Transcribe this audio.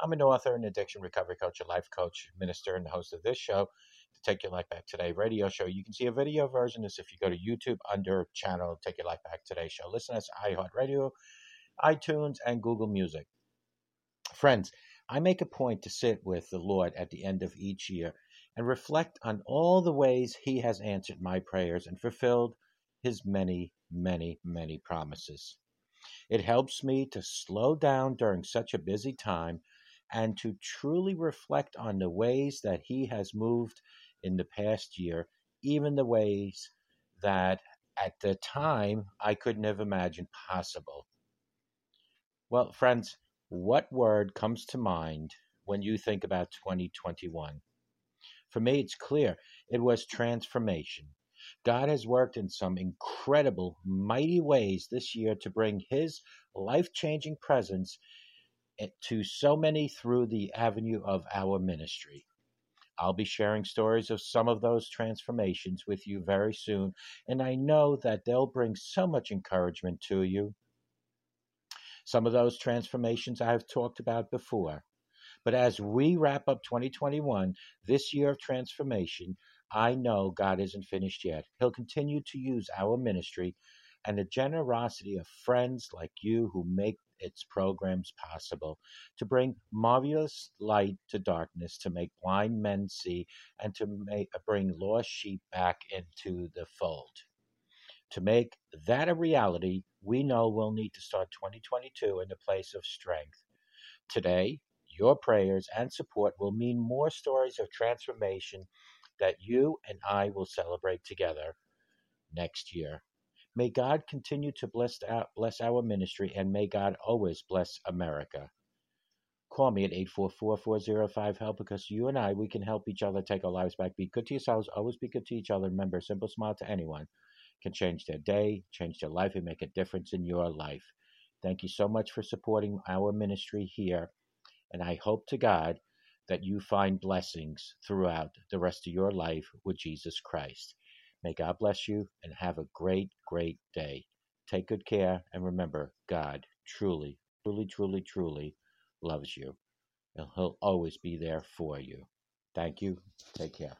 I'm an author, an addiction recovery coach, a life coach, minister, and the host of this show, the Take Your Life Back Today radio show. You can see a video version of this if you go to YouTube under channel Take Your Life Back Today show. Listen to us, iHeartRadio, iTunes, and Google Music. Friends, I make a point to sit with the Lord at the end of each year and reflect on all the ways He has answered my prayers and fulfilled His many, many, many promises. It helps me to slow down during such a busy time and to truly reflect on the ways that He has moved in the past year, even the ways that at the time I couldn't have imagined possible. Well, friends, what word comes to mind when you think about 2021? For me, it's clear it was transformation. God has worked in some incredible, mighty ways this year to bring His life changing presence to so many through the avenue of our ministry. I'll be sharing stories of some of those transformations with you very soon, and I know that they'll bring so much encouragement to you. Some of those transformations I have talked about before. But as we wrap up 2021, this year of transformation, I know God isn't finished yet. He'll continue to use our ministry and the generosity of friends like you who make its programs possible to bring marvelous light to darkness, to make blind men see, and to make, bring lost sheep back into the fold. To make that a reality, we know we'll need to start 2022 in a place of strength. Today, your prayers and support will mean more stories of transformation that you and I will celebrate together next year. May God continue to bless our, bless our ministry and may God always bless America. Call me at 844-405-HELP because you and I, we can help each other take our lives back. Be good to yourselves. Always be good to each other. Remember, a simple smile to anyone can change their day, change their life, and make a difference in your life. Thank you so much for supporting our ministry here. And I hope to God that you find blessings throughout the rest of your life with Jesus Christ. May God bless you and have a great, great day. Take good care and remember, God truly, truly, truly, truly loves you. And He'll always be there for you. Thank you. Take care.